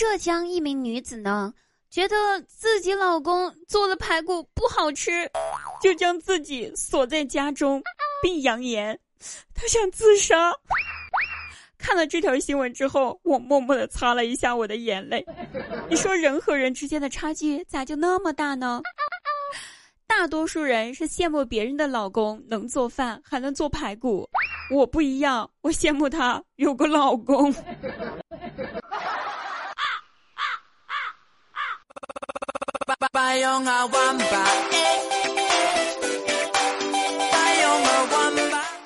浙江一名女子呢，觉得自己老公做的排骨不好吃，就将自己锁在家中，并扬言她想自杀。看了这条新闻之后，我默默的擦了一下我的眼泪。你说人和人之间的差距咋就那么大呢？大多数人是羡慕别人的老公能做饭，还能做排骨。我不一样，我羡慕他有个老公。哈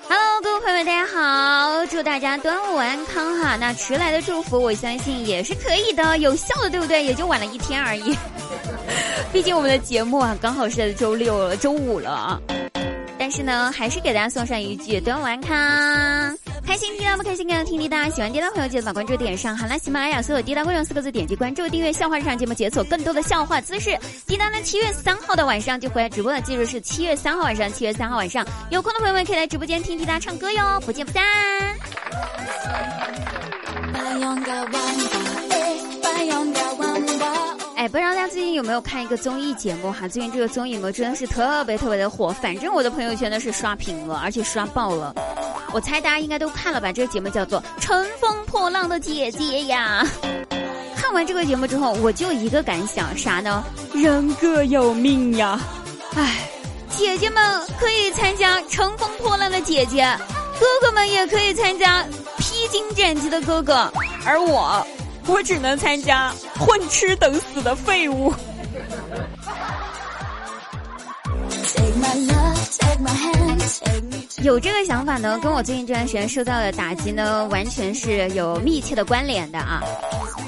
喽，各位朋友们大家好，祝大家端午安康哈！那迟来的祝福，我相信也是可以的，有效的，对不对？也就晚了一天而已。毕竟我们的节目啊，刚好是在周六了，周五了。但是呢，还是给大家送上一句端午安康。开心滴答不开心？听滴答，喜欢滴答朋友记得把关注点上。好啦，喜马拉雅所有滴答观众四个字点击关注订阅笑话日常节目，解锁更多的笑话姿势。滴答呢，七月三号的晚上就回来直播了，记住是七月三号晚上。七月三号晚上，有空的朋友们可以来直播间听滴答唱歌哟，不见不散。哎，不知道大家最近有没有看一个综艺节目哈？最近这个综艺节目，真的是特别特别的火，反正我的朋友圈都是刷屏了，而且刷爆了。我猜大家应该都看了吧？这个节目叫做《乘风破浪的姐姐》呀。看完这个节目之后，我就一个感想，啥呢？人各有命呀！哎，姐姐们可以参加《乘风破浪的姐姐》，哥哥们也可以参加《披荆斩棘的哥哥》，而我，我只能参加混吃等死的废物。有这个想法呢，跟我最近这段时间受到的打击呢，完全是有密切的关联的啊。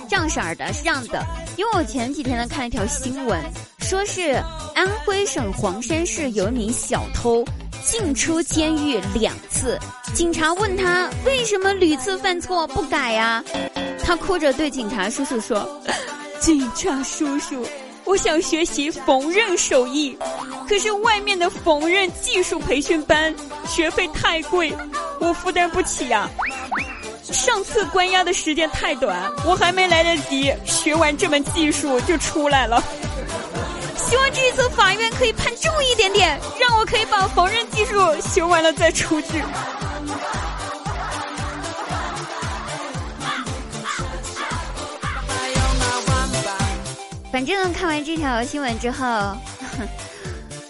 这样式儿的，是这样的，因为我前几天呢看了一条新闻，说是安徽省黄山市有一名小偷进出监狱两次，警察问他为什么屡次犯错不改呀？他哭着对警察叔叔说：“ 警察叔叔。”我想学习缝纫手艺，可是外面的缝纫技术培训班学费太贵，我负担不起呀。上次关押的时间太短，我还没来得及学完这门技术就出来了。希望这一次法院可以判重一点点，让我可以把缝纫技术学完了再出去。反正看完这条新闻之后，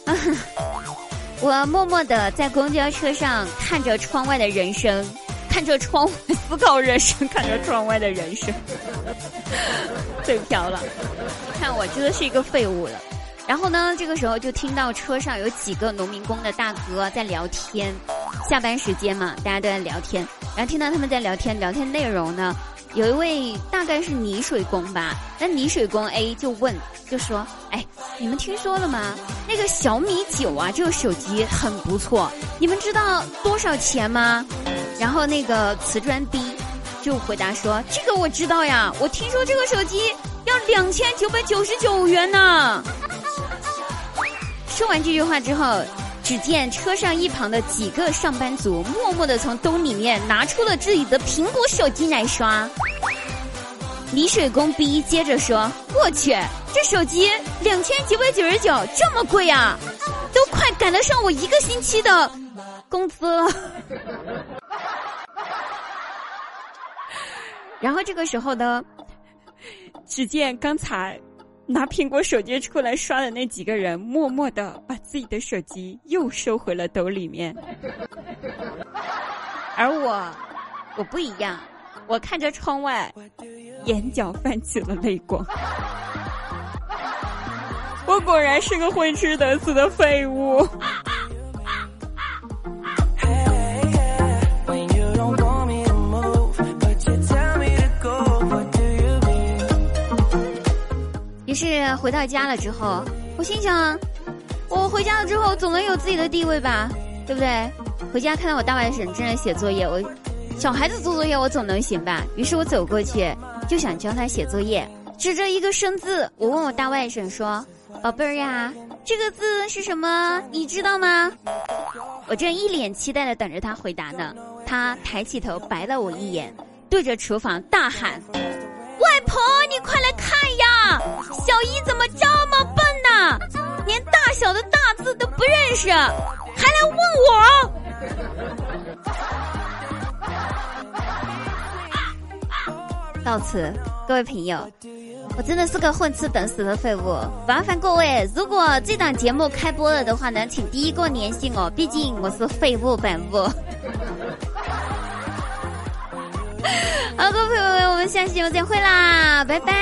我默默的在公交车上看着窗外的人生，看着窗外思考人生，看着窗外的人生，嘴瓢了，看我真的是一个废物了。然后呢，这个时候就听到车上有几个农民工的大哥在聊天，下班时间嘛，大家都在聊天，然后听到他们在聊天，聊天内容呢。有一位大概是泥水工吧，那泥水工 A 就问，就说：“哎，你们听说了吗？那个小米九啊，这个手机很不错，你们知道多少钱吗？”然后那个瓷砖 B 就回答说：“这个我知道呀，我听说这个手机要两千九百九十九元呢。”说完这句话之后。只见车上一旁的几个上班族默默的从兜里面拿出了自己的苹果手机来刷。泥水工 B 接着说：“我去，这手机两千九百九十九，这么贵啊，都快赶得上我一个星期的工资了。” 然后这个时候呢，只见刚才。拿苹果手机出来刷的那几个人，默默的把自己的手机又收回了兜里面。而我，我不一样，我看着窗外，眼角泛起了泪光。我果然是个混吃等死的废物。于是回到家了之后，我心想，我回家了之后总能有自己的地位吧，对不对？回家看到我大外甥正在写作业，我小孩子做作业我总能行吧。于是我走过去就想教他写作业，指着一个生字，我问我大外甥说：“宝贝儿呀，这个字是什么？你知道吗？”我正一脸期待的等着他回答呢，他抬起头白了我一眼，对着厨房大喊：“外婆，你快来看呀！小姨怎么这么笨呢？”识，还来问我。到此，各位朋友，我真的是个混吃等死的废物。麻烦各位，如果这档节目开播了的话呢，请第一个联系我，毕竟我是废物本物。好，各位朋友们，我们下期节目再会啦，拜拜。